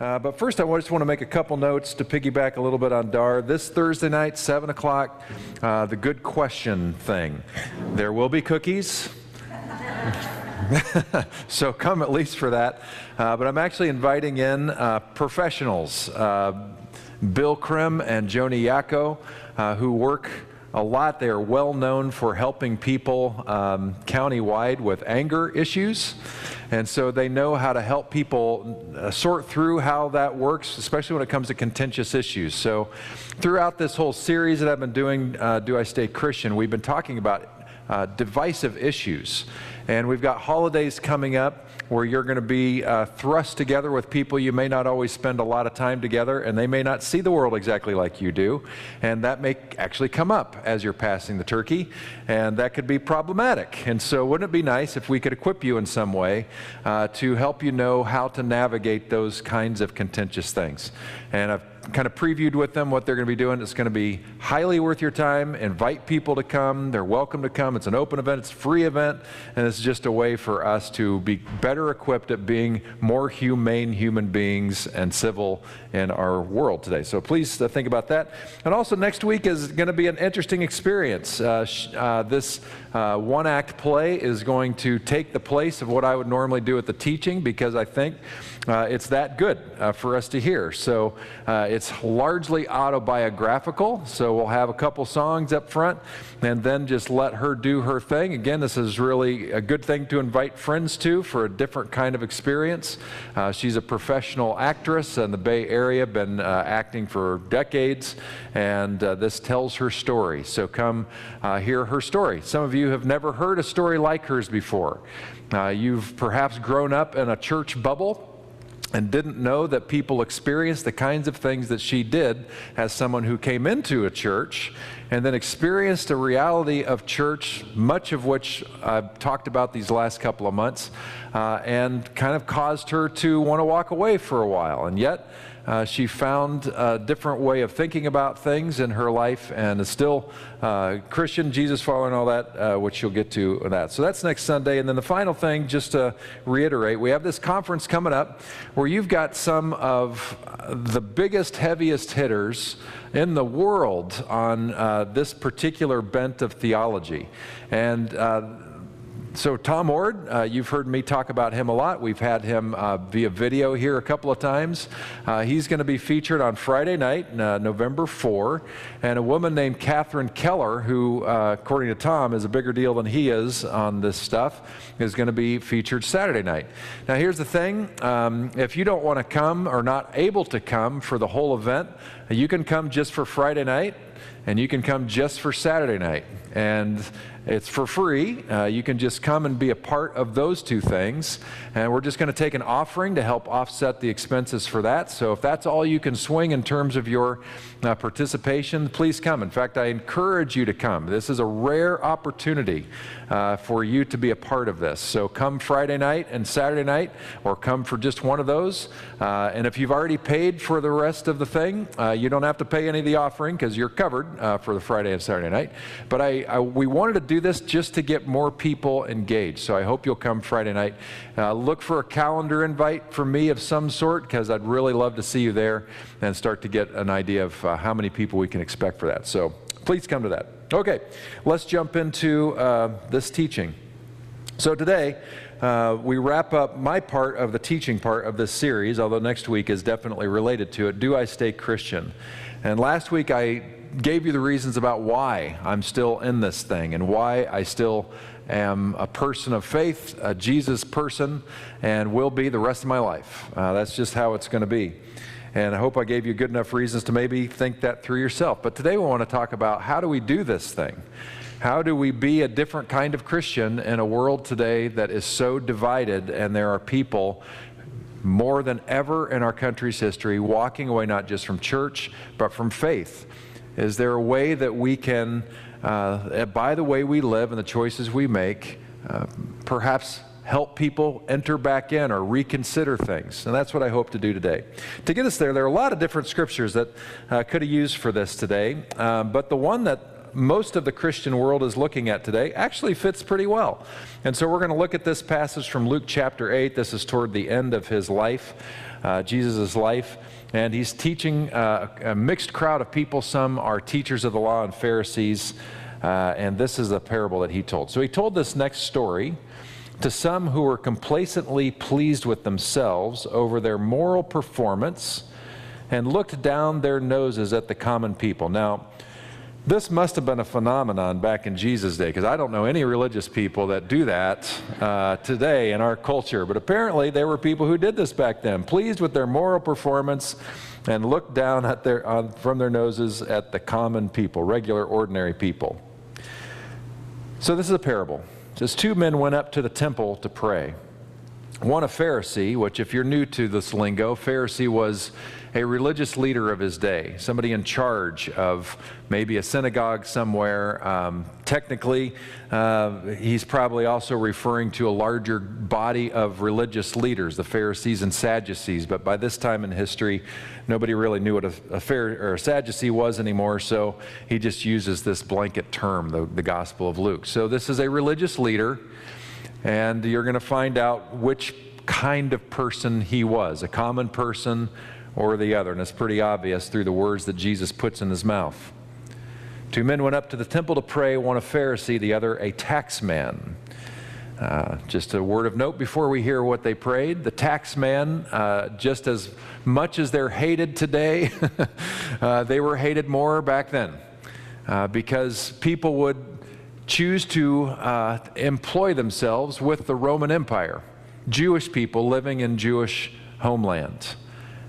Uh, but first, I just want to make a couple notes to piggyback a little bit on Dar. This Thursday night, 7 o'clock, uh, the good question thing. There will be cookies. so come at least for that. Uh, but I'm actually inviting in uh, professionals, uh, Bill Krim and Joni Yako, uh, who work a lot. They are well known for helping people um, countywide with anger issues. And so they know how to help people uh, sort through how that works, especially when it comes to contentious issues. So, throughout this whole series that I've been doing, uh, Do I Stay Christian, we've been talking about uh, divisive issues. And we've got holidays coming up where you're going to be uh, thrust together with people you may not always spend a lot of time together, and they may not see the world exactly like you do. And that may actually come up as you're passing the turkey, and that could be problematic. And so, wouldn't it be nice if we could equip you in some way uh, to help you know how to navigate those kinds of contentious things? And I've kind of previewed with them what they're going to be doing. It's going to be highly worth your time. Invite people to come. They're welcome to come. It's an open event, it's a free event, and it's just a way for us to be better equipped at being more humane human beings and civil in our world today. So please uh, think about that. And also, next week is going to be an interesting experience. Uh, uh, this uh, one act play is going to take the place of what I would normally do at the teaching because I think uh, it's that good uh, for us to hear. So uh, it's largely autobiographical. So we'll have a couple songs up front and then just let her do her thing. Again, this is really a good thing to invite friends to for a different kind of experience. Uh, she's a professional actress in the Bay Area, been uh, acting for decades, and uh, this tells her story. So come hear her story. Some of you have never heard a story like hers before. you've perhaps grown up in a church bubble and didn't know that people experienced the kinds of things that she did as someone who came into a church and then experienced a reality of church, much of which I've talked about these last couple of months, uh, and kind of caused her to want to walk away for a while. And yet, uh, she found a different way of thinking about things in her life and is still uh, Christian, Jesus follower, and all that, uh, which you'll get to that. So that's next Sunday. And then the final thing, just to reiterate, we have this conference coming up where you've got some of the biggest, heaviest hitters in the world on uh, this particular bent of theology. And uh, so, Tom Oord, uh, you've heard me talk about him a lot. We've had him uh, via video here a couple of times. Uh, he's going to be featured on Friday night, uh, November 4. And a woman named Catherine Keller, who, uh, according to Tom, is a bigger deal than he is on this stuff, is going to be featured Saturday night. Now, here's the thing um, if you don't want to come or not able to come for the whole event, you can come just for Friday night and you can come just for Saturday night. And it's for free. Uh, you can just come and be a part of those two things. And we're just going to take an offering to help offset the expenses for that. So if that's all you can swing in terms of your uh, participation, please come. In fact, I encourage you to come. This is a rare opportunity uh, for you to be a part of this. So come Friday night and Saturday night, or come for just one of those. Uh, and if you've already paid for the rest of the thing, uh, you don't have to pay any of the offering because you're covered uh, for the Friday and Saturday night. But I, I, we wanted to do this just to get more people engaged. So I hope you'll come Friday night. Uh, look for a calendar invite from me of some sort because I'd really love to see you there and start to get an idea of uh, how many people we can expect for that. So please come to that. Okay, let's jump into uh, this teaching. So today, uh, we wrap up my part of the teaching part of this series, although next week is definitely related to it. Do I stay Christian? And last week I gave you the reasons about why I'm still in this thing and why I still am a person of faith, a Jesus person, and will be the rest of my life. Uh, that's just how it's going to be. And I hope I gave you good enough reasons to maybe think that through yourself. But today we want to talk about how do we do this thing? How do we be a different kind of Christian in a world today that is so divided and there are people more than ever in our country's history walking away not just from church but from faith? Is there a way that we can, uh, by the way we live and the choices we make, uh, perhaps help people enter back in or reconsider things. And that's what I hope to do today. To get us there, there are a lot of different scriptures that uh, could have used for this today, um, but the one that most of the Christian world is looking at today actually fits pretty well. And so we're going to look at this passage from Luke chapter 8. This is toward the end of his life. uh, Jesus' life. And he's teaching uh, a mixed crowd of people. Some are teachers of the law and Pharisees. Uh, and this is a parable that he told. So he told this next story to some who were complacently pleased with themselves over their moral performance and looked down their noses at the common people. Now, this must have been a phenomenon back in Jesus' day, because I don't know any religious people that do that uh, today in our culture. But apparently, there were people who did this back then, pleased with their moral performance and looked down at their, from their noses at the common people, regular, ordinary people. So, this is a parable. Says, Two men went up to the temple to pray. One a Pharisee, which, if you're new to this lingo, Pharisee was a religious leader of his day, somebody in charge of maybe a synagogue somewhere. Um, technically, uh, he's probably also referring to a larger body of religious leaders, the Pharisees and Sadducees. But by this time in history, nobody really knew what a, a, or a Sadducee was anymore, so he just uses this blanket term, the, the Gospel of Luke. So this is a religious leader, and you're going to find out which kind of person he was a common person or the other. And it's pretty obvious through the words that Jesus puts in his mouth. Two men went up to the temple to pray, one a Pharisee, the other a tax man. Uh, just a word of note before we hear what they prayed. The tax man, uh, just as much as they're hated today, uh, they were hated more back then uh, because people would choose to uh, employ themselves with the Roman Empire, Jewish people living in Jewish homeland.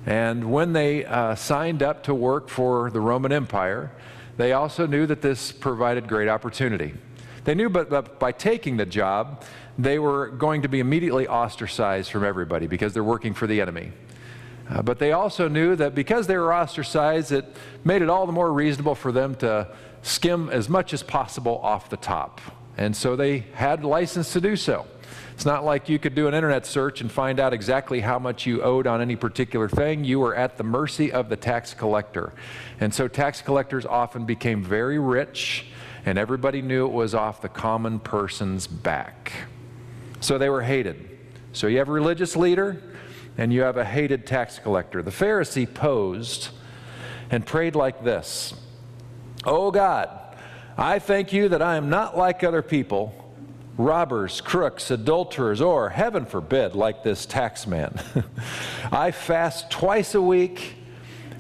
And when they uh, signed up to work for the Roman Empire, they also knew that this provided great opportunity. They knew, but, by taking the job, they were going to be immediately ostracized from everybody because they're working for the enemy. Uh, but they also knew that because they were ostracized, it made it all the more reasonable for them to skim as much as possible off the top. And so they had license to do so. It's not like you could do an internet search and find out exactly how much you owed on any particular thing. You were at the mercy of the tax collector. And so tax collectors often became very rich, and everybody knew it was off the common person's back. So they were hated. So you have a religious leader, and you have a hated tax collector. The Pharisee posed and prayed like this Oh God, I thank you that I am not like other people robbers, crooks, adulterers, or, heaven forbid, like this tax man. I fast twice a week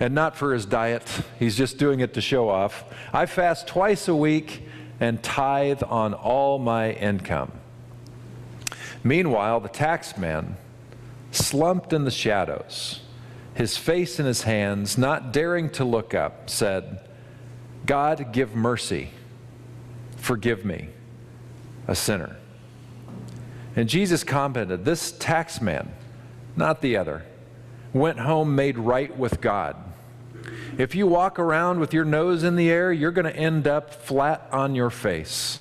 and not for his diet. He's just doing it to show off. I fast twice a week and tithe on all my income. Meanwhile, the tax man, slumped in the shadows, his face in his hands, not daring to look up, said, God, give mercy. Forgive me a sinner. And Jesus commented, This tax man, not the other, went home made right with God. If you walk around with your nose in the air, you're going to end up flat on your face.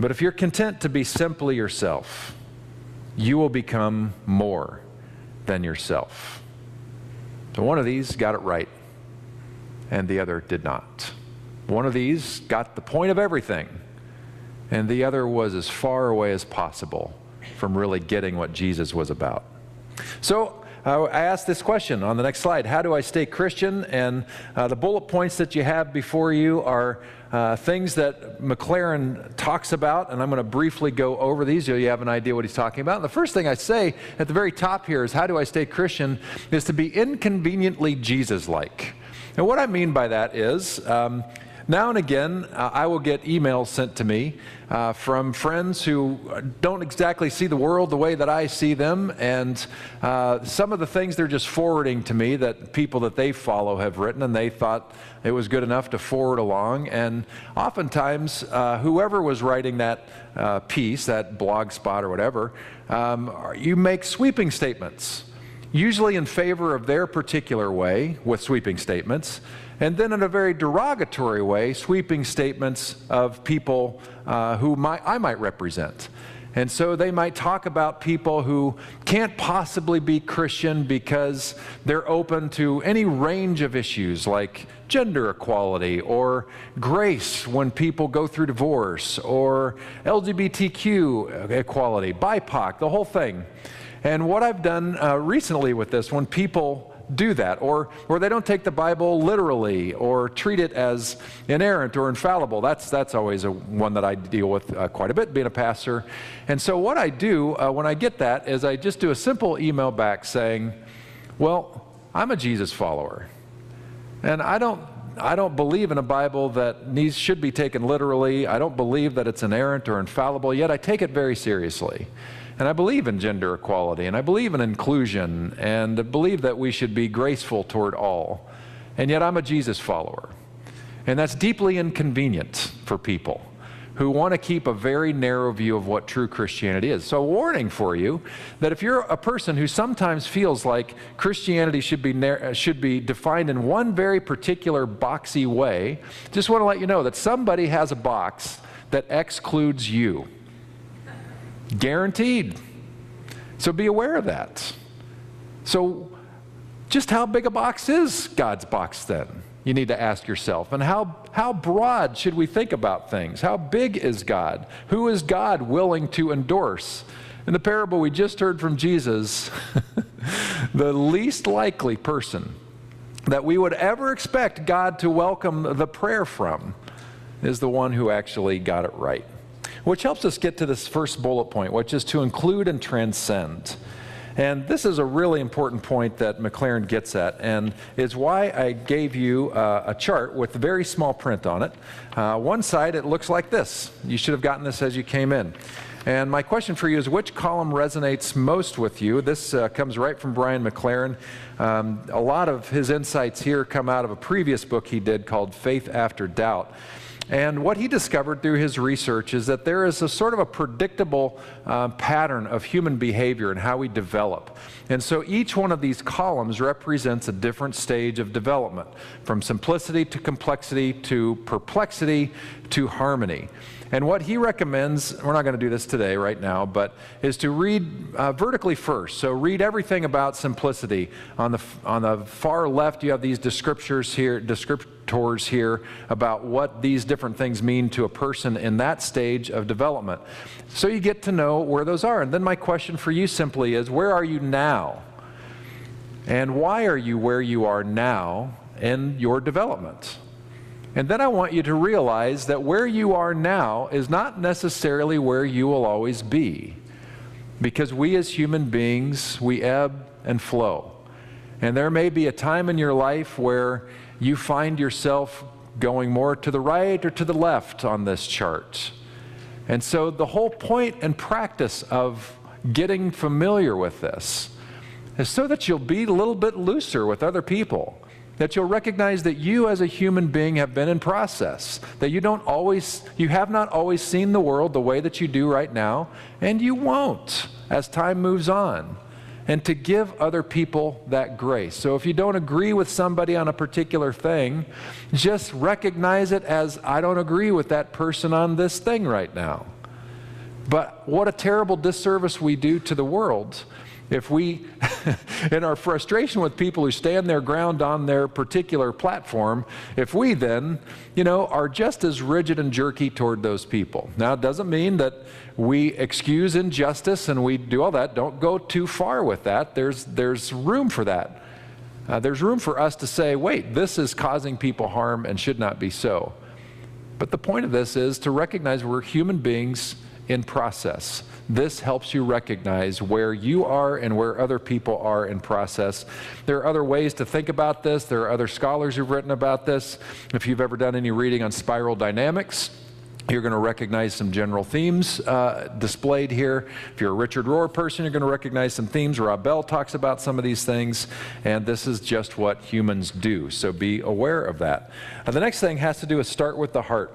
But if you're content to be simply yourself, you will become more than yourself. So one of these got it right, and the other did not. One of these got the point of everything and the other was as far away as possible from really getting what Jesus was about. So I asked this question on the next slide How do I stay Christian? And uh, the bullet points that you have before you are uh, things that McLaren talks about, and I'm going to briefly go over these so you have an idea what he's talking about. And the first thing I say at the very top here is How do I stay Christian? is to be inconveniently Jesus like. And what I mean by that is, um, now and again, uh, I will get emails sent to me uh, from friends who don't exactly see the world the way that I see them, and uh, some of the things they're just forwarding to me that people that they follow have written, and they thought it was good enough to forward along. And oftentimes, uh, whoever was writing that uh, piece, that blog spot or whatever, um, you make sweeping statements, usually in favor of their particular way with sweeping statements and then in a very derogatory way, sweeping statements of people uh, who I might represent. And so they might talk about people who can't possibly be Christian because they're open to any range of issues like gender equality or grace when people go through divorce or LGBTQ equality, BIPOC, the whole thing. And what I've done uh, recently with this, when people do that, or, or they don't take the Bible literally, or treat it as inerrant or infallible. That's, that's always a, one that I deal with uh, quite a bit, being a pastor. And so, what I do uh, when I get that is I just do a simple email back saying, Well, I'm a Jesus follower. And I don't I don't believe in a Bible that needs, should be taken literally. I don't believe that it's inerrant or infallible, yet I take it very seriously. And I believe in gender equality, and I believe in inclusion, and I believe that we should be graceful toward all. And yet I'm a Jesus follower. And that's deeply inconvenient for people who want to keep a very narrow view of what true Christianity is. So, warning for you that if you're a person who sometimes feels like Christianity should be, should be defined in one very particular boxy way, just want to let you know that somebody has a box that excludes you. Guaranteed. So be aware of that. So, just how big a box is God's box then? You need to ask yourself. And how, how broad should we think about things? How big is God? Who is God willing to endorse? In the parable we just heard from Jesus, the least likely person that we would ever expect God to welcome the prayer from is the one who actually got it right. Which helps us get to this first bullet point, which is to include and transcend. And this is a really important point that McLaren gets at, and is why I gave you uh, a chart with very small print on it. Uh, one side, it looks like this. You should have gotten this as you came in. And my question for you is which column resonates most with you? This uh, comes right from Brian McLaren. Um, a lot of his insights here come out of a previous book he did called Faith After Doubt. And what he discovered through his research is that there is a sort of a predictable uh, pattern of human behavior and how we develop. And so each one of these columns represents a different stage of development, from simplicity to complexity to perplexity to harmony. And what he recommends, we're not going to do this today, right now, but is to read uh, vertically first. So read everything about simplicity. On the, on the far left, you have these descriptors here, descriptors here about what these different things mean to a person in that stage of development. So you get to know where those are. And then my question for you simply is where are you now? And why are you where you are now in your development? And then I want you to realize that where you are now is not necessarily where you will always be. Because we as human beings, we ebb and flow. And there may be a time in your life where you find yourself going more to the right or to the left on this chart. And so the whole point and practice of getting familiar with this is so that you'll be a little bit looser with other people that you'll recognize that you as a human being have been in process that you don't always you have not always seen the world the way that you do right now and you won't as time moves on. And to give other people that grace. So if you don't agree with somebody on a particular thing just recognize it as i don't agree with that person on this thing right now. But what a terrible disservice we do to the world if we, in our frustration with people who stand their ground on their particular platform, if we then, you know, are just as rigid and jerky toward those people. Now, it doesn't mean that we excuse injustice and we do all that. Don't go too far with that. There's, there's room for that. Uh, there's room for us to say, wait, this is causing people harm and should not be so. But the point of this is to recognize we're human beings in process. This helps you recognize where you are and where other people are in process. There are other ways to think about this. There are other scholars who've written about this. If you've ever done any reading on spiral dynamics, you're going to recognize some general themes uh, displayed here. If you're a Richard Rohr person, you're going to recognize some themes. Rob Bell talks about some of these things, and this is just what humans do. So be aware of that. The next thing has to do with start with the heart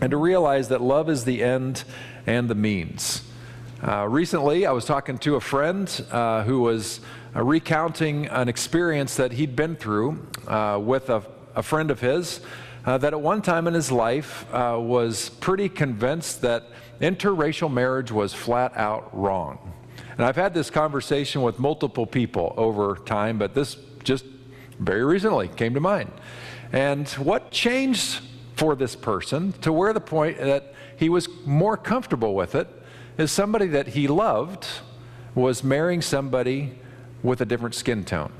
and to realize that love is the end and the means. Uh, recently, I was talking to a friend uh, who was uh, recounting an experience that he'd been through uh, with a, a, friend of his uh, that at one time in his life was pretty convinced that interracial marriage was flat out wrong. And I've had this conversation with multiple people over time, but this just very recently came to mind. And what changed for this person to where the point that he was more comfortable with it is somebody that he loved was marrying somebody with a different skin tone.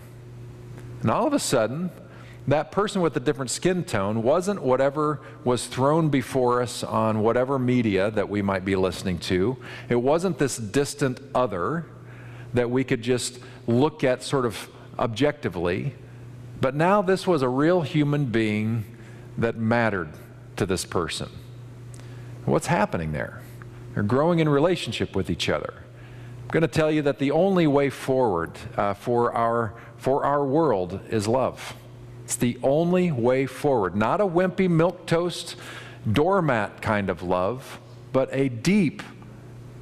And all of a sudden, that person with a different skin tone wasn't whatever was thrown before us on whatever media that we might be listening to. It wasn't this distant other that we could just look at sort of objectively. But now this was a real human being that mattered to this person. What's happening there? They're growing in relationship with each other. I'm going to tell you that the only way forward uh, for, our, for our world is love. It's the only way forward. Not a wimpy milk toast doormat kind of love, but a deep,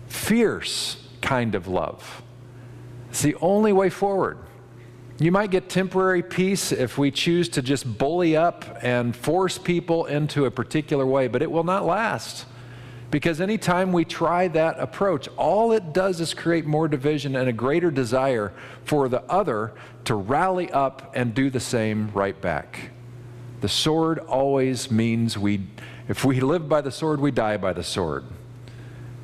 fierce kind of love. It's the only way forward. You might get temporary peace if we choose to just bully up and force people into a particular way, but it will not last. Because anytime we try that approach, all it does is create more division and a greater desire for the other to rally up and do the same right back. The sword always means we, if we live by the sword, we die by the sword.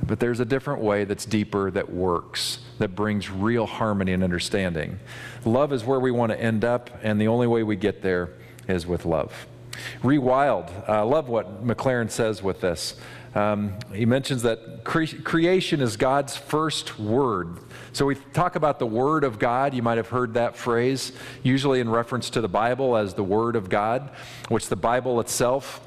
But there's a different way that's deeper, that works, that brings real harmony and understanding. Love is where we want to end up, and the only way we get there is with love. Rewild, I uh, love what McLaren says with this. Um, he mentions that cre- creation is God's first word. So we talk about the Word of God. You might have heard that phrase, usually in reference to the Bible as the Word of God, which the Bible itself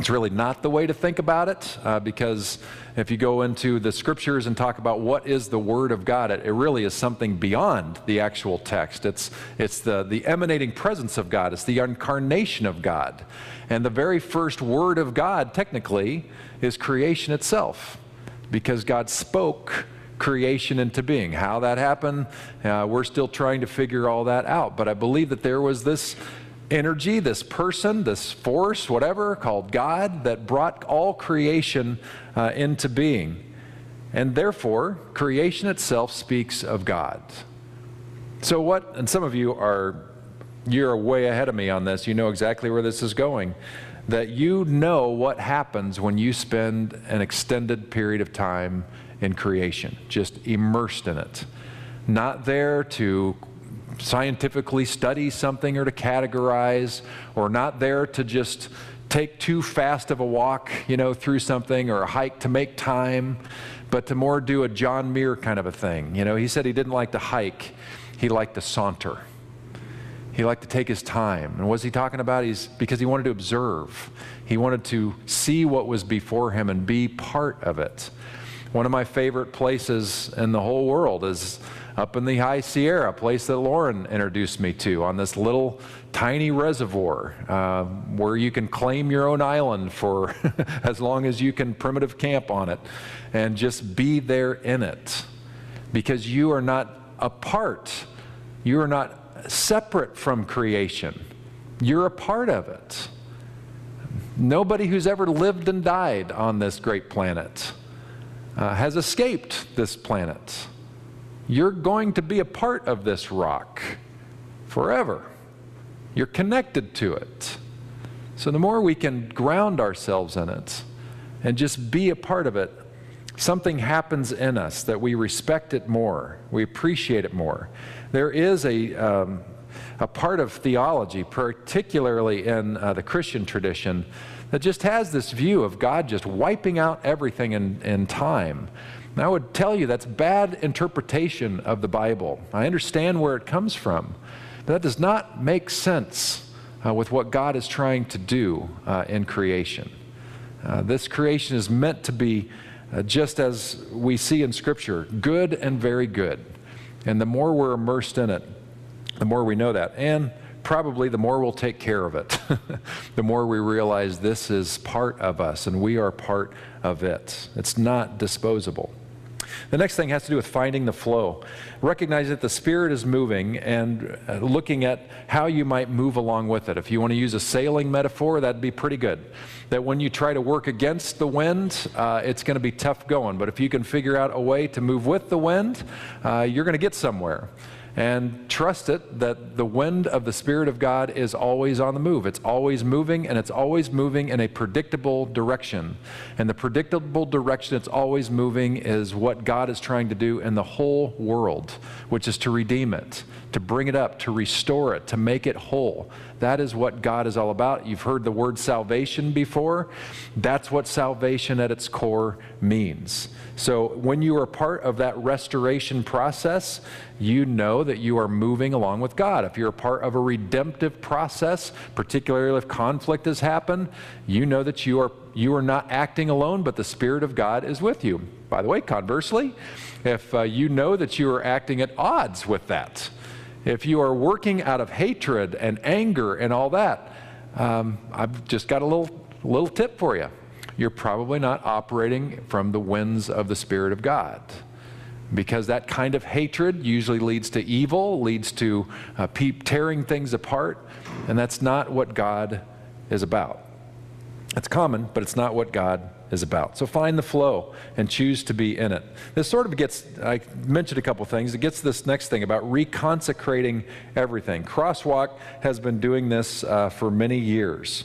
it's really not the way to think about it uh, because if you go into the scriptures and talk about what is the Word of God, it, it, really is something beyond the actual text. It's, it's the, the emanating presence of God, it's the incarnation of God. And the very first Word of God, technically, is creation itself because God spoke creation into being. How that happened, uh, we're still trying to figure all that out. But I believe that there was this energy, this person, this force, whatever, called God, that brought all creation uh, into being. And therefore, creation itself speaks of God. So, what, and some of you are, you're way ahead of me on this, you know exactly where this is going. That you know what happens when you spend an extended period of time in creation, just immersed in it. Not there to scientifically study something or to categorize, or not there to just take too fast of a walk, you know, through something or a hike to make time, but to more do a John Muir kind of a thing. You know, he said he didn't like to hike, he liked to saunter. He liked to take his time. And what's he talking about? He's because he wanted to observe. He wanted to see what was before him and be part of it. One of my favorite places in the whole world is up in the High Sierra, a place that Lauren introduced me to, on this little tiny reservoir uh, where you can claim your own island for as long as you can primitive camp on it and just be there in it. Because you are not apart, you are not separate from creation, you're a part of it. Nobody who's ever lived and died on this great planet uh, has escaped this planet. You're going to be a part of this rock forever. You're connected to it. So the more we can ground ourselves in it and just be a part of it, something happens in us that we respect it more, we appreciate it more. There is a, um, a part of theology, particularly in uh, the Christian tradition, that just has this view of God just wiping out everything in, in time. And I would tell you that's bad interpretation of the Bible. I understand where it comes from, but that does not make sense uh, with what God is trying to do uh, in creation. Uh, this creation is meant to be, uh, just as we see in Scripture, good and very good. And the more we're immersed in it, the more we know that. And probably the more we'll take care of it, the more we realize this is part of us and we are part of it. It's not disposable. The next thing has to do with finding the flow. Recognize that the Spirit is moving and uh, looking at how you might move along with it. If you want to use a sailing metaphor, that'd be pretty good. That when you try to work against the wind, uh, it's going to be tough going. But if you can figure out a way to move with the wind, uh, you're going to get somewhere. And trust it that the wind of the Spirit of God is always on the move. It's always moving, and it's always moving in a predictable direction. And the predictable direction it's always moving is what God is trying to do in the whole world, which is to redeem it, to bring it up, to restore it, to make it whole. That is what God is all about. You've heard the word salvation before. That's what salvation at its core means. So when you are part of that restoration process, you know that you are moving along with God. If you're a part of a redemptive process, particularly if conflict has happened, you know that you are you are not acting alone, but the Spirit of God is with you. By the way, conversely, if uh, you know that you are acting at odds with that, if you are working out of hatred and anger and all that, um, I've just got a little little tip for you. You're probably not operating from the winds of the Spirit of God because that kind of hatred usually leads to evil, leads to uh, tearing things apart, and that's not what God is about. It's common, but it's not what God is about. So find the flow and choose to be in it. This sort of gets, I mentioned a couple things, it gets to this next thing about reconsecrating everything. Crosswalk has been doing this uh, for many years.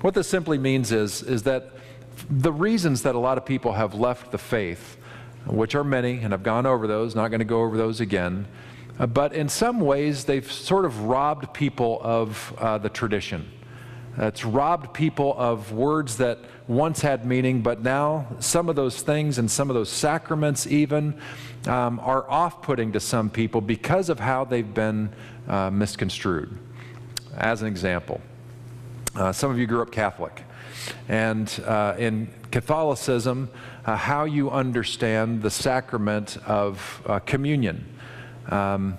What this simply means is, is that the reasons that a lot of people have left the faith which are many, and I've gone over those, not going to go over those again. Uh, but in some ways, they've sort of robbed people of uh, the tradition. It's robbed people of words that once had meaning, but now some of those things and some of those sacraments, even, um, are off putting to some people because of how they've been uh, misconstrued. As an example, uh, some of you grew up Catholic. And uh, in Catholicism, uh, how you understand the sacrament of uh, communion um,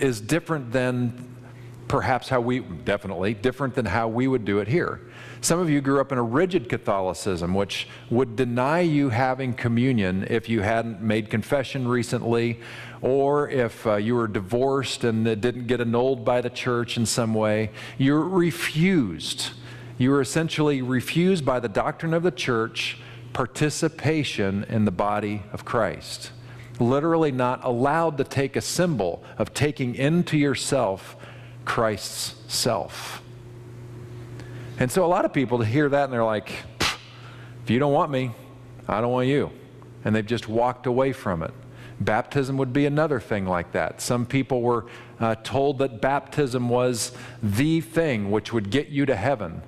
is different than perhaps how we, definitely, different than how we would do it here. Some of you grew up in a rigid Catholicism, which would deny you having communion if you hadn't made confession recently, or if uh, you were divorced and didn't get annulled by the church in some way. You're refused you were essentially refused by the doctrine of the church participation in the body of Christ. Literally, not allowed to take a symbol of taking into yourself Christ's self. And so, a lot of people hear that and they're like, if you don't want me, I don't want you. And they've just walked away from it. Baptism would be another thing like that. Some people were uh, told that baptism was the thing which would get you to heaven.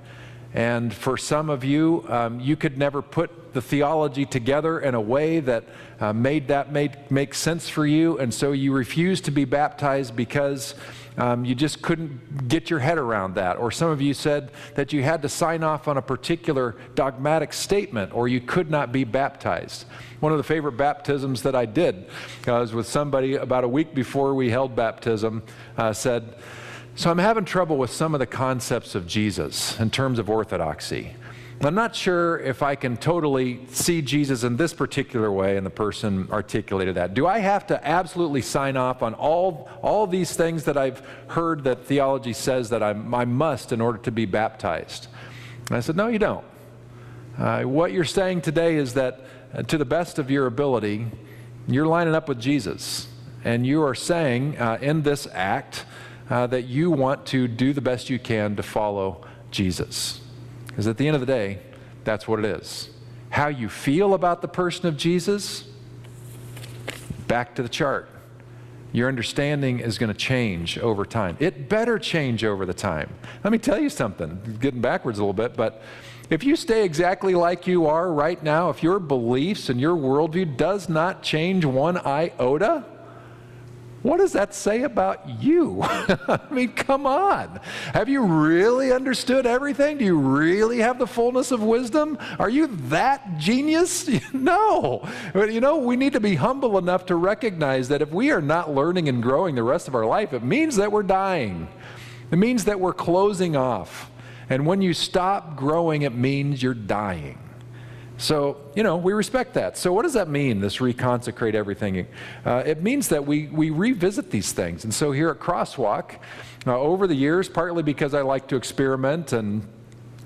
And for some of you, um, you could never put the theology together in a way that uh, made that made, make sense for you. And so you refused to be baptized because um, you just couldn't get your head around that. Or some of you said that you had to sign off on a particular dogmatic statement or you could not be baptized. One of the favorite baptisms that I did uh, was with somebody about a week before we held baptism, uh, said, so I'm having trouble with some of the concepts of Jesus in terms of orthodoxy. I'm not sure if I can totally see Jesus in this particular way, and the person articulated that. Do I have to absolutely sign off on all, all these things that I've heard that theology says that I'm, I must in order to be baptized? And I said, No, you don't. Uh, what you're saying today is that, uh, to the best of your ability, you're lining up with Jesus. And you are saying uh, in this act, uh, that you want to do the best you can to follow Jesus. Because at the end of the day, that's what it is. How you feel about the person of Jesus, back to the chart. Your understanding is going to change over time. It better change over the time. Let me tell you something, getting backwards a little bit, but if you stay exactly like you are right now, if your beliefs and your worldview does not change one iota, what does that say about you? I mean, come on. Have you really understood everything? Do you really have the fullness of wisdom? Are you that genius? no. But you know, we need to be humble enough to recognize that if we are not learning and growing the rest of our life, it means that we're dying. It means that we're closing off. And when you stop growing, it means you're dying. So, you know, we respect that. So, what does that mean, this reconsecrate everything? Uh, it means that we, we revisit these things. And so, here at Crosswalk, uh, over the years, partly because I like to experiment and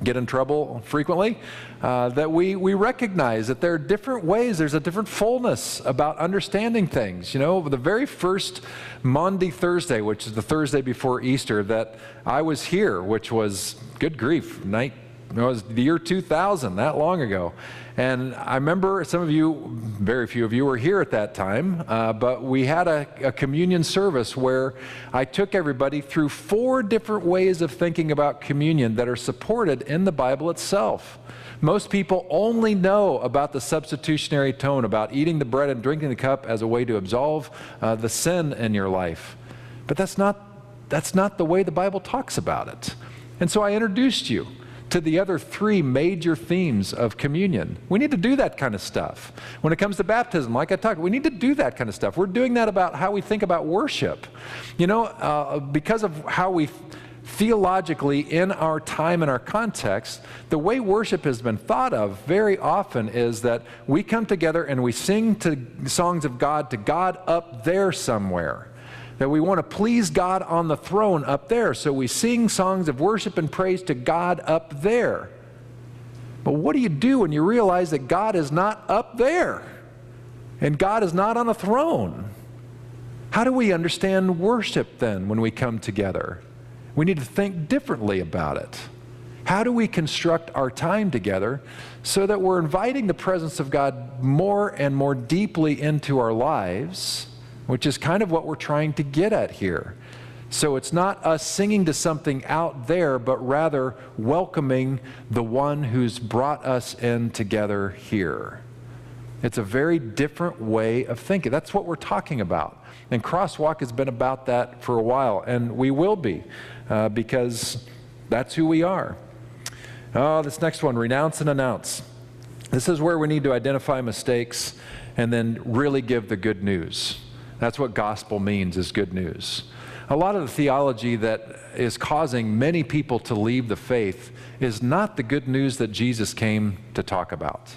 get in trouble frequently, uh, that we, we recognize that there are different ways, there's a different fullness about understanding things. You know, the very first Maundy Thursday, which is the Thursday before Easter, that I was here, which was, good grief, night, it was the year 2000, that long ago. And I remember some of you, very few of you were here at that time, uh, but we had a, a, communion service where I took everybody through four different ways of thinking about communion that are supported in the Bible itself. Most people only know about the substitutionary tone, about eating the bread and drinking the cup as a way to absolve uh, the sin in your life. But that's not, that's not the way the Bible talks about it. And so I introduced you to the other three major themes of communion. We need to do that kind of stuff. When it comes to baptism, like I talked, we need to do that kind of stuff. We're doing that about how we think about worship. You know, uh, because of how we theologically in our time and our context, the way worship has been thought of very often is that we come together and we sing to songs of God to God up there somewhere that we want to please God on the throne up there. So we sing songs of worship and praise to God up there. But what do you do when you realize that God is not up there and God is not on a throne? How do we understand worship then when we come together? We need to think differently about it. How do we construct our time together so that we're inviting the presence of God more and more deeply into our lives? Which is kind of what we're trying to get at here. So it's not us singing to something out there, but rather welcoming the one who's brought us in together here. It's a very different way of thinking. That's what we're talking about. And Crosswalk has been about that for a while, and we will be, uh, because that's who we are. Oh, this next one renounce and announce. This is where we need to identify mistakes and then really give the good news. That's what gospel means is good news. A lot of the theology that is causing many people to leave the faith is not the good news that Jesus came to talk about.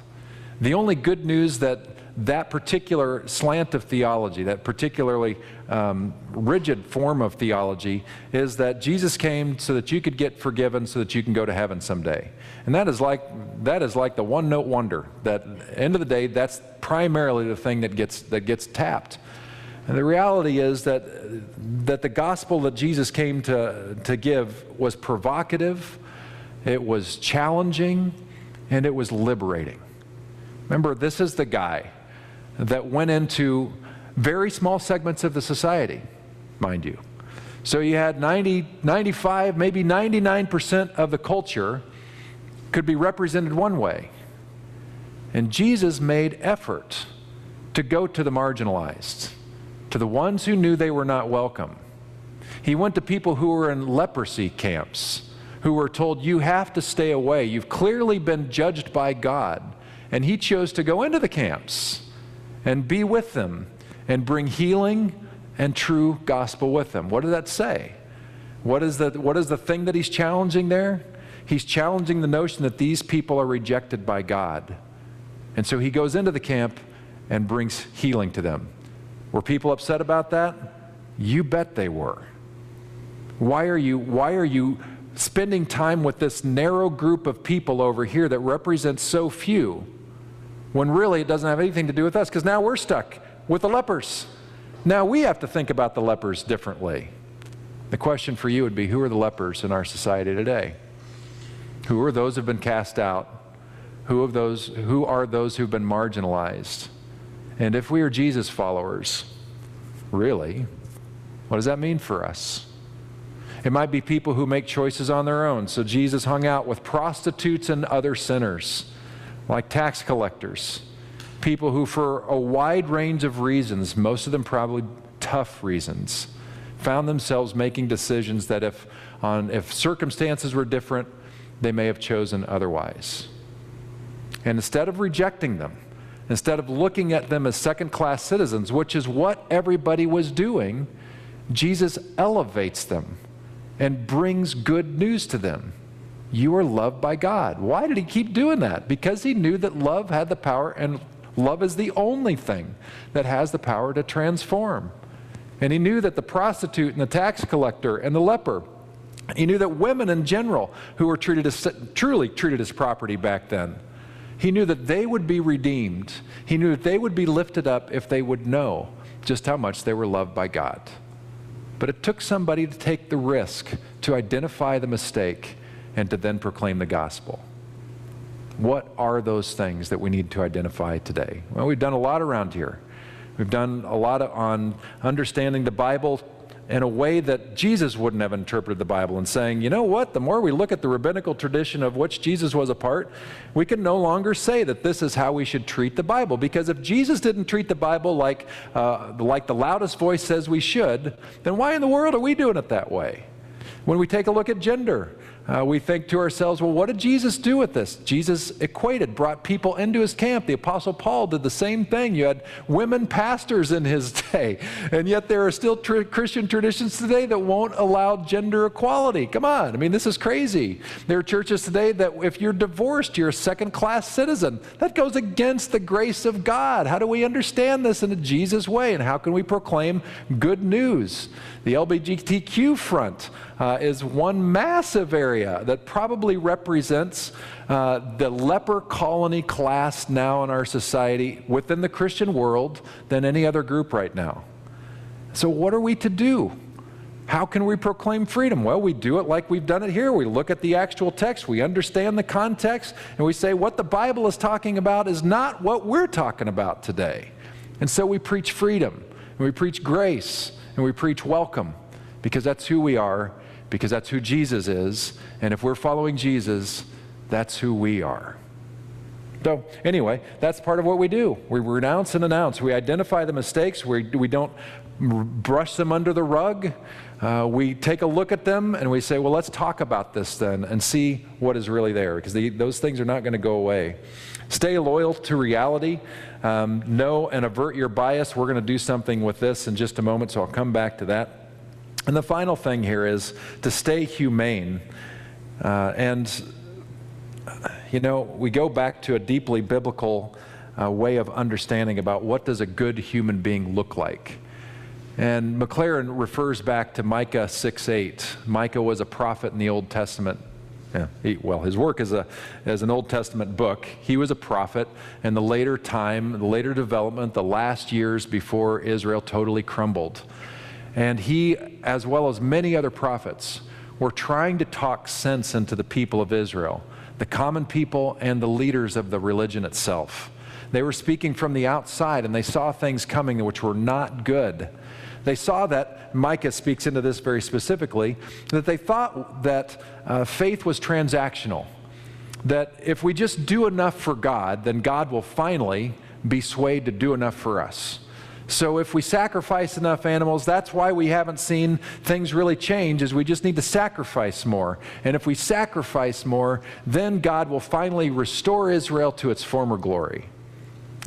The only good news that that particular slant of theology, that particularly um, rigid form of theology, is that Jesus came so that you could get forgiven, so that you can go to heaven someday. And that is like that is like the one-note wonder. That end of the day, that's primarily the thing that gets that gets tapped. And the reality is that, that the gospel that Jesus came to, to give was provocative, it was challenging, and it was liberating. Remember, this is the guy that went into very small segments of the society, mind you. So you had 90, 95, maybe 99% of the culture could be represented one way. And Jesus made effort to go to the marginalized to the ones who knew they were not welcome. He went to people who were in leprosy camps, who were told, You have to stay away. You've clearly been judged by God. And he chose to go into the camps and be with them and bring healing and true gospel with them. What did that say? What is, the, what is the thing that he's challenging there? He's challenging the notion that these people are rejected by God. And so he goes into the camp and brings healing to them. Were people upset about that? You bet they were. Why are you, why are you spending time with this narrow group of people over here that represents so few when really it doesn't have anything to do with us? Because now we're stuck with the lepers. Now we have to think about the lepers differently. The question for you would be who are the lepers in our society today? Who are those who've been cast out? Who, of those, who are those who've been marginalized? And if we are Jesus followers, really, what does that mean for us? It might be people who make choices on their own. So Jesus hung out with prostitutes and other sinners, like tax collectors, people who, for a wide range of reasons, most of them probably tough reasons, found themselves making decisions that, if, on, if circumstances were different, they may have chosen otherwise. And instead of rejecting them, Instead of looking at them as second class citizens, which is what everybody was doing, Jesus elevates them and brings good news to them. You are loved by God. Why did he keep doing that? Because he knew that love had the power, and love is the only thing that has the power to transform. And he knew that the prostitute and the tax collector and the leper He knew that women in general, who were treated as, truly treated as property back then, he knew that they would be redeemed. He knew that they would be lifted up if they would know just how much they were loved by God. But it took somebody to take the risk to identify the mistake and to then proclaim the gospel. What are those things that we need to identify today? Well, we've done a lot around here. We've done a lot on understanding the Bible in a way that Jesus wouldn't have interpreted the Bible and saying, you know what, the more we look at the rabbinical tradition of which Jesus was a part, we can no longer say that this is how we should treat the Bible. Because if Jesus didn't treat the Bible like, uh, like the loudest voice says we should, then why in the world are we doing it that way? When we take a look at gender, uh, we think to ourselves, well, what did Jesus do with this? Jesus equated, brought people into his camp. The Apostle Paul did the same thing. You had women pastors in his day, and yet there are still tr- Christian traditions today that won't allow gender equality. Come on, I mean, this is crazy. There are churches today that if you're divorced, you're a second class citizen. That goes against the grace of God. How do we understand this in a Jesus way, and how can we proclaim good news? The LGBTQ front uh, is one massive area that probably represents uh, the leper colony class now in our society within the Christian world than any other group right now. So, what are we to do? How can we proclaim freedom? Well, we do it like we've done it here. We look at the actual text, we understand the context, and we say what the Bible is talking about is not what we're talking about today. And so we preach freedom, and we preach grace, and we preach welcome because that's who we are, because that's who Jesus is. And if we're following Jesus, that's who we are. So, anyway, that's part of what we do. We renounce and announce. We identify the mistakes. We, we don't brush them under the rug. Uh, we take a look at them and we say, well, let's talk about this then and see what is really there because the, those things are not going to go away. Stay loyal to reality. Um, know and avert your bias. We're going to do something with this in just a moment, so I'll come back to that. And the final thing here is to stay humane. Uh, and, you know, we go back to a deeply biblical uh, way of understanding about what does a good human being look like. And McLaren refers back to Micah 6 8. Micah was a prophet in the Old Testament. Yeah, he, well, his work is, a, as an Old Testament book, he was a prophet in the later time, the later development, the last years before Israel totally crumbled. And he, as well as many other prophets, were trying to talk sense into the people of Israel, the common people and the leaders of the religion itself. They were speaking from the outside and they saw things coming which were not good. They saw that, Micah speaks into this very specifically, that they thought that uh, faith was transactional. That if we just do enough for God, then God will finally be swayed to do enough for us. So if we sacrifice enough animals, that's why we haven't seen things really change is we just need to sacrifice more. And if we sacrifice more, then God will finally restore Israel to its former glory.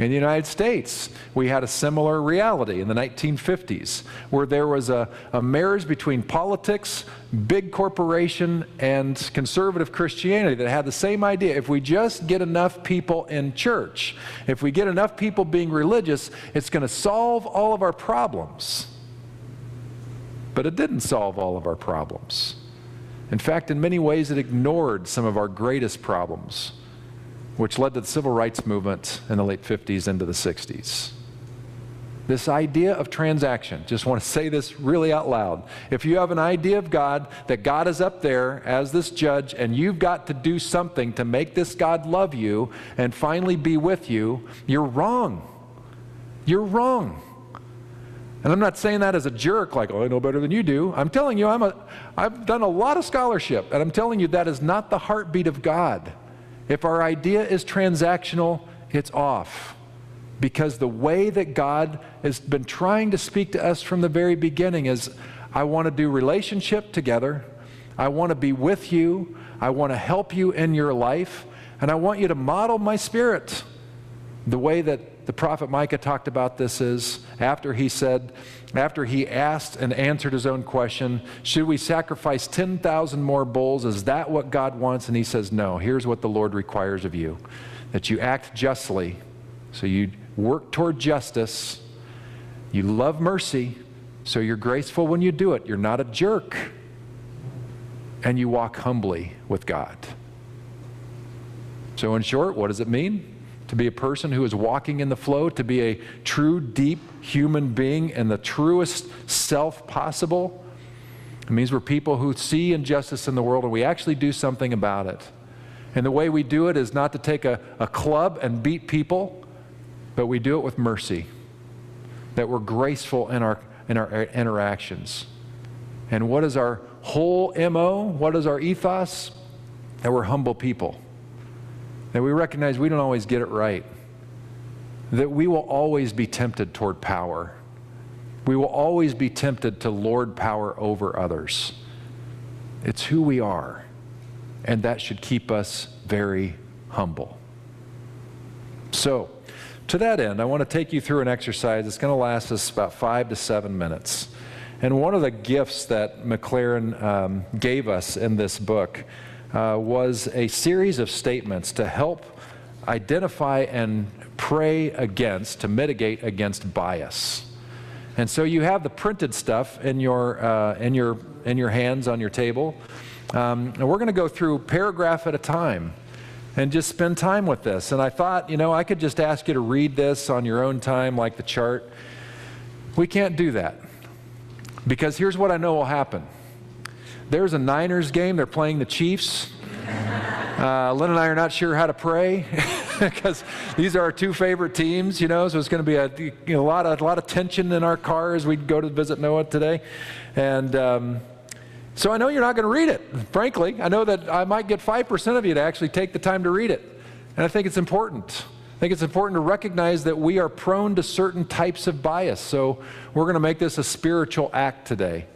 In the United States, we had a similar reality in the 1950s where there was a, a, marriage between politics, big corporation, and conservative Christianity that had the same idea. If we just get enough people in church, if we get enough people being religious, it's going to solve all of our problems. But it didn't solve all of our problems. In fact, in many ways, it ignored some of our greatest problems which led to the civil rights movement in the late 50s into the 60s. This idea of transaction, just want to say this really out loud. If you have an idea of God, that God is up there as this judge, and you've got to do something to make this God love you and finally be with you, you're wrong. You're wrong. And I'm not saying that as a jerk, like, oh, I know better than you do. I'm telling you, I'm a, I've done a lot of scholarship, and I'm telling you that is not the heartbeat of God. If our idea is transactional, it's off. Because the way that God has been trying to speak to us from the very beginning is I want to do relationship together. I want to be with you. I want to help you in your life. And I want you to model my spirit. The way that the prophet Micah talked about this is after he said, after he asked and answered his own question, Should we sacrifice 10,000 more bulls? Is that what God wants? And he says, No. Here's what the Lord requires of you that you act justly. So you work toward justice. You love mercy. So you're graceful when you do it. You're not a jerk. and you walk humbly with God. So, in short, what does it mean? To be a person who is walking in the flow, to be a true, deep human being and the truest self possible. It means we're people who see injustice in the world and we actually do something about it. And the way we do it is not to take a, a club and beat people, but we do it with mercy. That we're graceful in our, in our interactions. And what is our whole MO? What is our ethos? That we're humble people. That we recognize we don't always get it right. That we will always be tempted toward power. We will always be tempted to lord power over others. It's who we are, and that should keep us very humble. So, to that end, I want to take you through an exercise It's going to last us about five to seven minutes. And one of the gifts that McLaren um, gave us in this book uh, was a series of statements to help identify and pray against, to mitigate against bias. And so you have the printed stuff in your, uh, in your, in your hands on your table. Um, and we're going to go through paragraph at a time and just spend time with this. And I thought, you know, I could just ask you to read this on your own time, like the chart. We can't do that because here's what I know will happen there's a Niners game, they're playing the Chiefs. Uh, Lynn and I are not sure how to pray because these are our two favorite teams, you know. So it's going to be a, you know, a lot of a lot of tension in our car as we go to visit Noah today, and um, so I know you're not going to read it. Frankly, I know that I might get five percent of you to actually take the time to read it, and I think it's important. I think it's important to recognize that we are prone to certain types of bias. So we're going to make this a spiritual act today.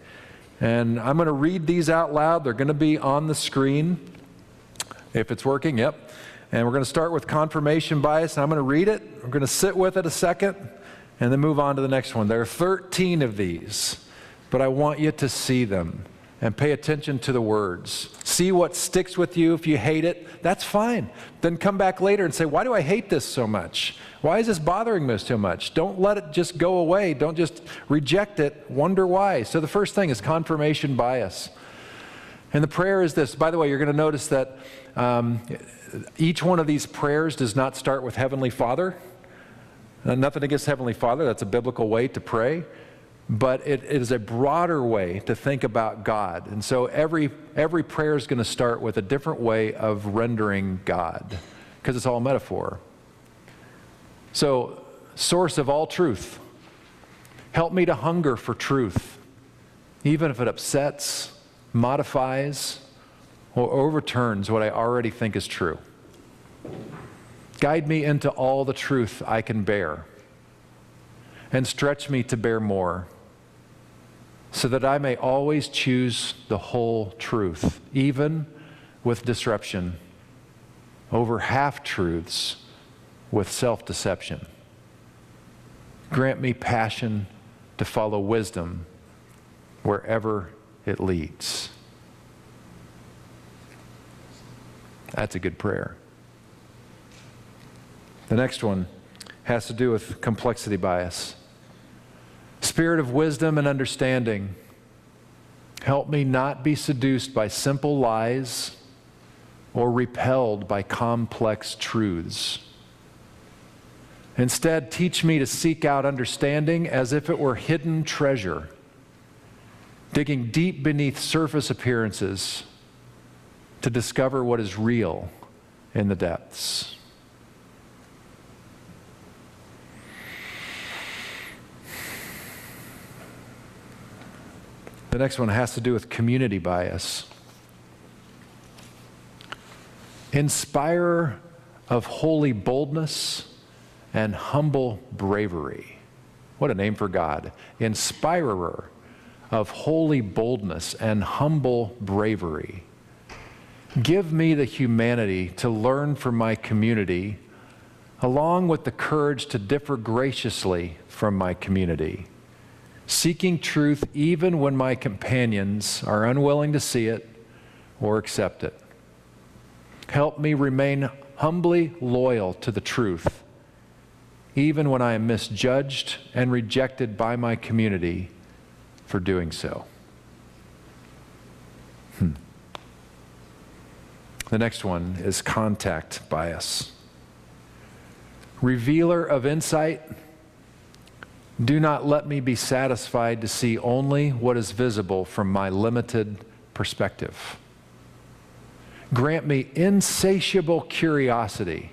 And I'm going to read these out loud. They're going to be on the screen. If it's working, yep. And we're going to start with confirmation bias. And I'm going to read it. We're going to sit with it a second and then move on to the next one. There are 13 of these, but I want you to see them and pay attention to the words. See what sticks with you. If you hate it, that's fine. Then come back later and say, Why do I hate this so much? Why is this bothering me so much? Don't let it just go away. Don't just reject it. Wonder why. So the first thing is confirmation bias. And the prayer is this. By the way, you're going to notice that um, each one of these prayers does not start with Heavenly Father. Uh, nothing against Heavenly Father, that's a biblical way to pray but it, is a broader way to think about God. And so every, every prayer is going to start with a different way of rendering God, because it's all metaphor. So, source of all truth, help me to hunger for truth, even if it upsets, modifies, or overturns what I already think is true. Guide me into all the truth I can bear, and stretch me to bear more so that I may always choose the whole truth, even with disruption, over half truths with self deception. Grant me passion to follow wisdom wherever it leads. That's a good prayer. The next one has to do with complexity bias. Spirit of wisdom and understanding, help me not be seduced by simple lies or repelled by complex truths. Instead, teach me to seek out understanding as if it were hidden treasure, digging deep beneath surface appearances to discover what is real in the depths. The next one has to do with community bias. Inspirer of holy boldness and humble bravery. What a name for God. Inspirer of holy boldness and humble bravery. Give me the humanity to learn from my community, along with the courage to differ graciously from my community seeking truth even when my companions are unwilling to see it or accept it. Help me remain humbly loyal to the truth, even when I am misjudged and rejected by my community for doing so. Hmm. The next one is contact bias. Revealer of insight, do not let me be satisfied to see only what is visible from my limited perspective. Grant me insatiable curiosity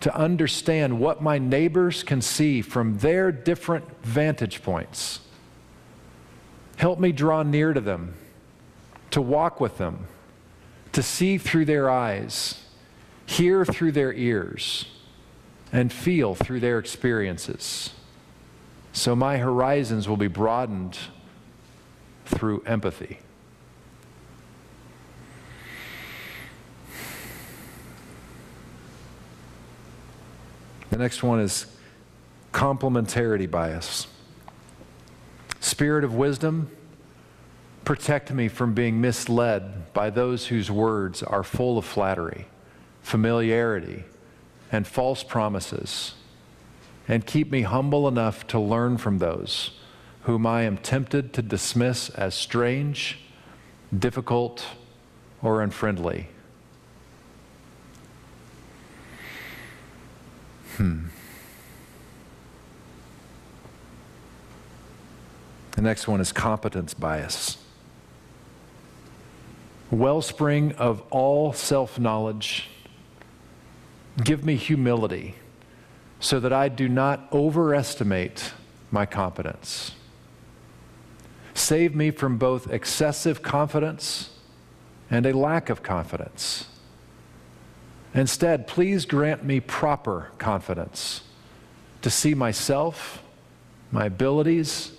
to understand what my neighbors can see from their different vantage points. Help me draw near to them, to walk with them, to see through their eyes, hear through their ears, and feel through their experiences. So my horizons will be broadened through empathy. The next one is complementarity bias. Spirit of wisdom, protect me from being misled by those whose words are full of flattery, familiarity, and false promises. And keep me humble enough to learn from those whom I am tempted to dismiss as strange, difficult, or unfriendly. Hmm. The next one is competence bias. Wellspring of all self knowledge, give me humility so that I do not overestimate my competence. Save me from both excessive confidence and a lack of confidence. Instead, please grant me proper confidence to see myself, my abilities,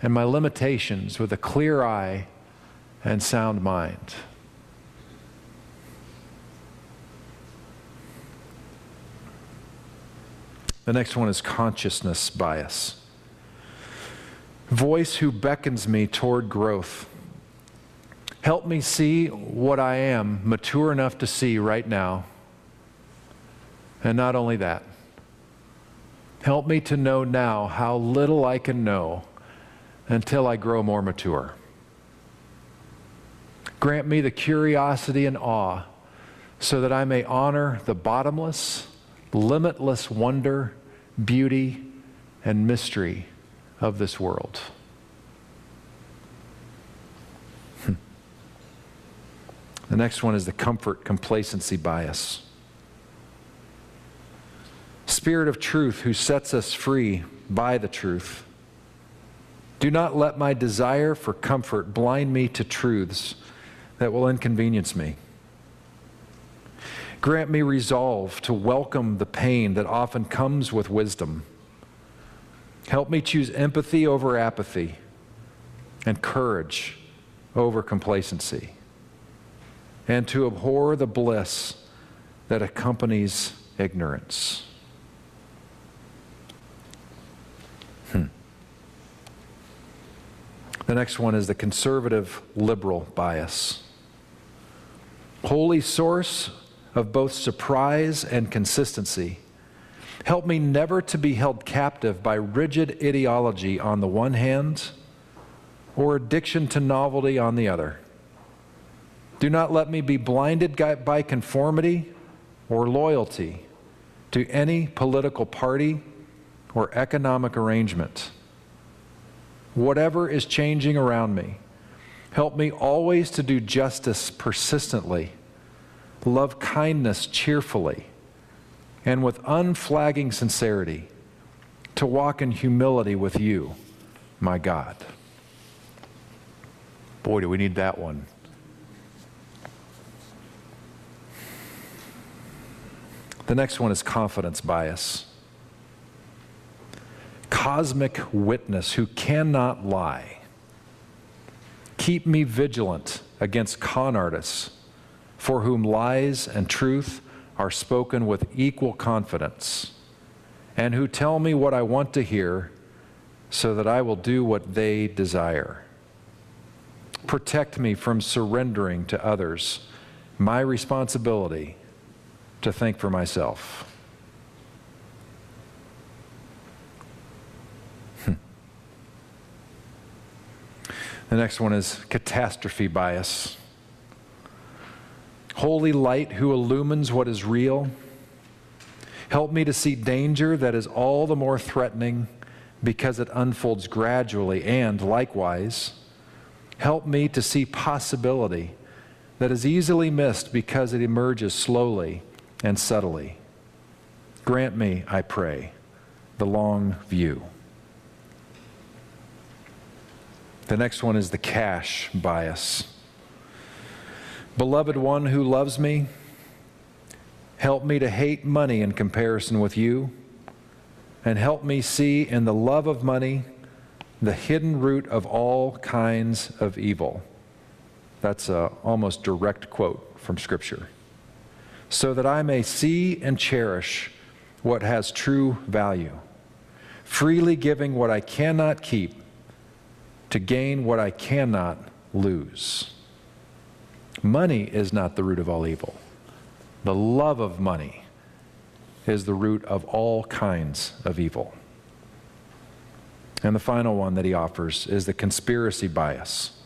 and my limitations with a clear eye and sound mind. The next one is consciousness bias. Voice who beckons me toward growth. Help me see what I am mature enough to see right now and not only that, help me to know now how little I can know until I grow more mature. Grant me the curiosity and awe so that I may honor the bottomless, limitless wonder, beauty, and mystery of this world. Hmm. The next one is the comfort complacency bias. Spirit of truth who sets us free by the truth. Do not let my desire for comfort blind me to truths that will inconvenience me. Grant me resolve to welcome the pain that often comes with wisdom. Help me choose empathy over apathy and courage over complacency, and to abhor the bliss that accompanies ignorance. Hmm. The next one is the conservative liberal bias. Holy source of both surprise and consistency. Help me never to be held captive by rigid ideology on the one hand or addiction to novelty on the other. Do not let me be blinded by conformity or loyalty to any political party or economic arrangement whatever is changing around me. Help me always to do justice persistently, love kindness cheerfully, and with unflagging sincerity, to walk in humility with you, my God. Boy, do we need that one. The next one is confidence bias cosmic witness who cannot lie. Keep me vigilant against con artists, for whom lies and truth are spoken with equal confidence, and who tell me what I want to hear so that I will do what they desire. Protect me from surrendering to others my responsibility to think for myself. Hmm. The next one is catastrophe bias. Holy light who illumines what is real. Help me to see danger that is all the more threatening because it unfolds gradually, and likewise, help me to see possibility that is easily missed because it emerges slowly and subtly. Grant me, I pray, the long view. The next one is the cash bias. Beloved one who loves me, help me to hate money in comparison with you, and help me see in the love of money the hidden root of all kinds of evil. That's a almost direct quote from Scripture. So that I may see and cherish what has true value, freely giving what I cannot keep to gain what I cannot lose. Money is not the root of all evil. The love of money is the root of all kinds of evil. And the final one that he offers is the conspiracy bias.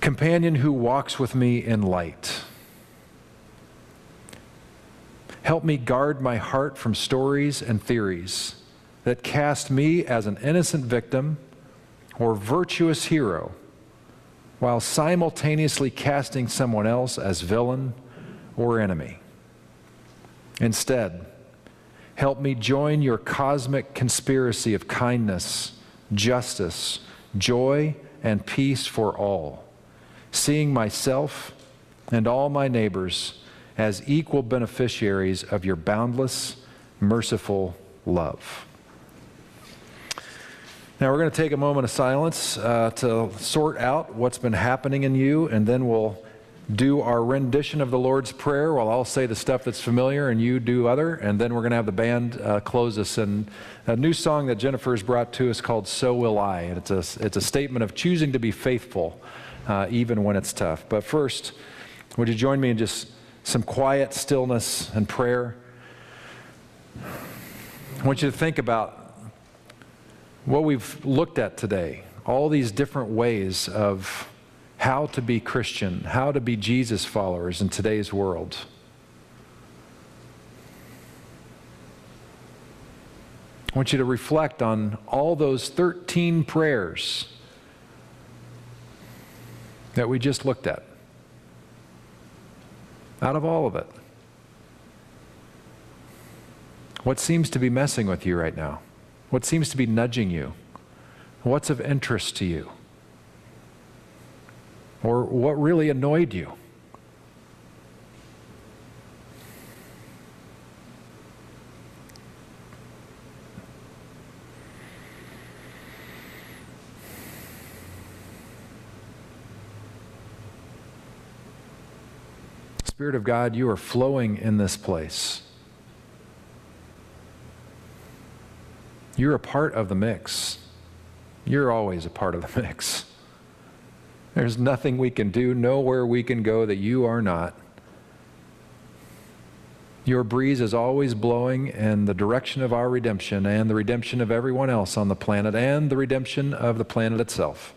Companion who walks with me in light. Help me guard my heart from stories and theories that cast me as an innocent victim or virtuous hero while simultaneously casting someone else as villain or enemy. Instead, help me join your cosmic conspiracy of kindness, justice, joy, and peace for all, seeing myself and all my neighbors as equal beneficiaries of your boundless, merciful love. Now, we're going to take a moment of silence uh, to sort out what's been happening in you, and then we'll do our rendition of the Lord's Prayer while I'll say the stuff that's familiar and you do other, and then we're going to have the band uh, close us. in a new song that Jennifer has brought to us called So Will I. And it's a, it's a statement of choosing to be faithful uh, even when it's tough. But first, would you join me in just some quiet stillness and prayer? I want you to think about what we've looked at today, all these different ways of how to be Christian, how to be Jesus followers in today's world. I want you to reflect on all those 13 prayers that we just looked at. Out of all of it, what seems to be messing with you right now? What seems to be nudging you? What's of interest to you? Or what really annoyed you? Spirit of God, you are flowing in this place. You're a part of the mix. You're always a part of the mix. There's nothing we can do, nowhere we can go that you are not. Your breeze is always blowing in the direction of our redemption and the redemption of everyone else on the planet and the redemption of the planet itself.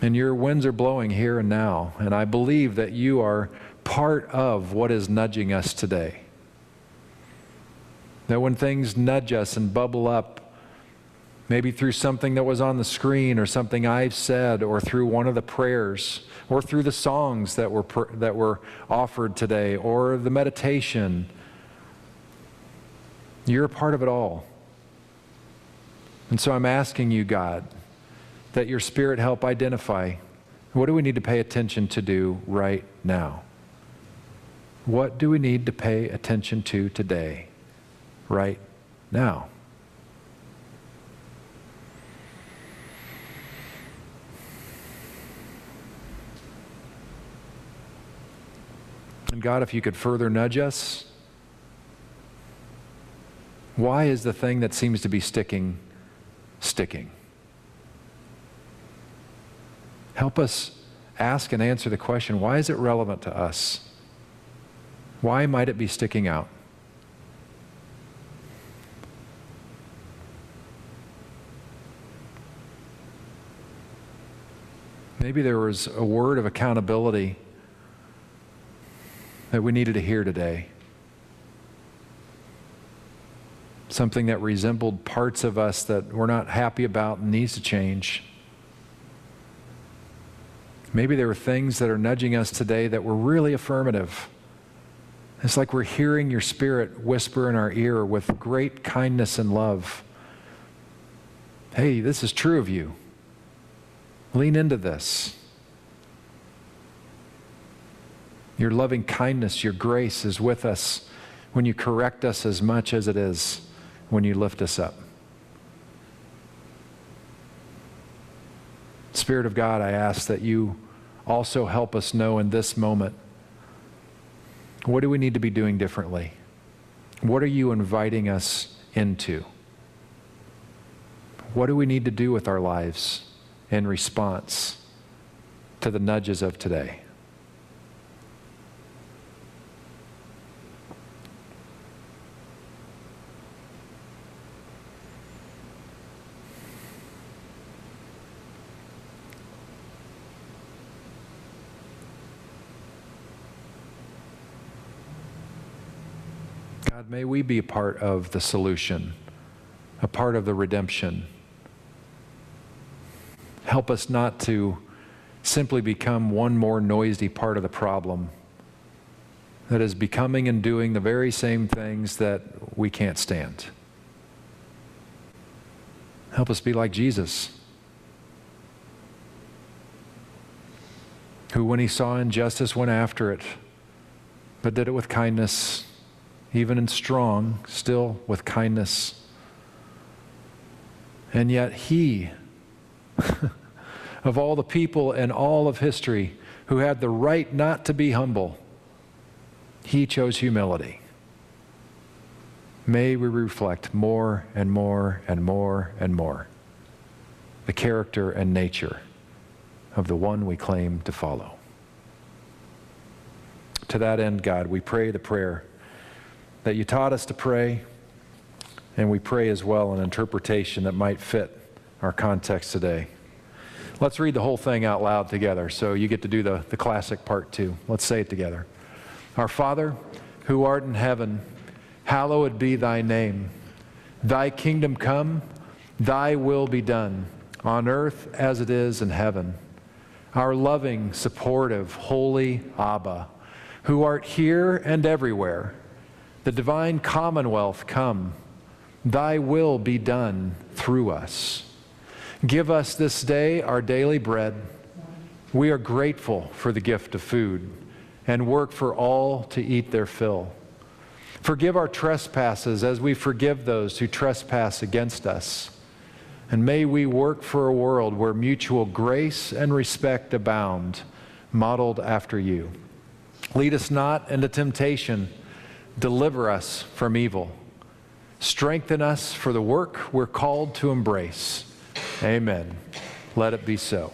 And your winds are blowing here and now. And I believe that you are part of what is nudging us today. That when things nudge us and bubble up, maybe through something that was on the screen or something I've said or through one of the prayers or through the songs that were, that were offered today or the meditation, you're a part of it all. And so I'm asking you, God, that your Spirit help identify what do we need to pay attention to do right now? What do we need to pay attention to today? Right now. And God, if you could further nudge us, why is the thing that seems to be sticking, sticking? Help us ask and answer the question why is it relevant to us? Why might it be sticking out? Maybe there was a word of accountability that we needed to hear today. Something that resembled parts of us that we're not happy about and needs to change. Maybe there were things that are nudging us today that were really affirmative. It's like we're hearing your spirit whisper in our ear with great kindness and love. Hey, this is true of you. Lean into this. Your loving kindness, your grace is with us when you correct us as much as it is when you lift us up. Spirit of God, I ask that you also help us know in this moment what do we need to be doing differently? What are you inviting us into? What do we need to do with our lives in response to the nudges of today? God, may we be a part of the solution, a part of the redemption. Help us not to simply become one more noisy part of the problem that is becoming and doing the very same things that we can't stand. Help us be like Jesus, who, when he saw injustice, went after it, but did it with kindness even in strong, still with kindness. And yet, he, of all the people in all of history who had the right not to be humble, he chose humility. May we reflect more and more and more and more the character and nature of the one we claim to follow. To that end, God, we pray the prayer that you taught us to pray, and we pray as well an interpretation that might fit our context today. Let's read the whole thing out loud together so you get to do the, the classic part too. Let's say it together. Our Father, who art in heaven, hallowed be thy name. Thy kingdom come, thy will be done, on earth as it is in heaven. Our loving, supportive, holy Abba, who art here and everywhere the divine commonwealth come. Thy will be done through us. Give us this day our daily bread. We are grateful for the gift of food and work for all to eat their fill. Forgive our trespasses as we forgive those who trespass against us. And may we work for a world where mutual grace and respect abound, modeled after you. Lead us not into temptation Deliver us from evil. Strengthen us for the work we're called to embrace. Amen. Let it be so.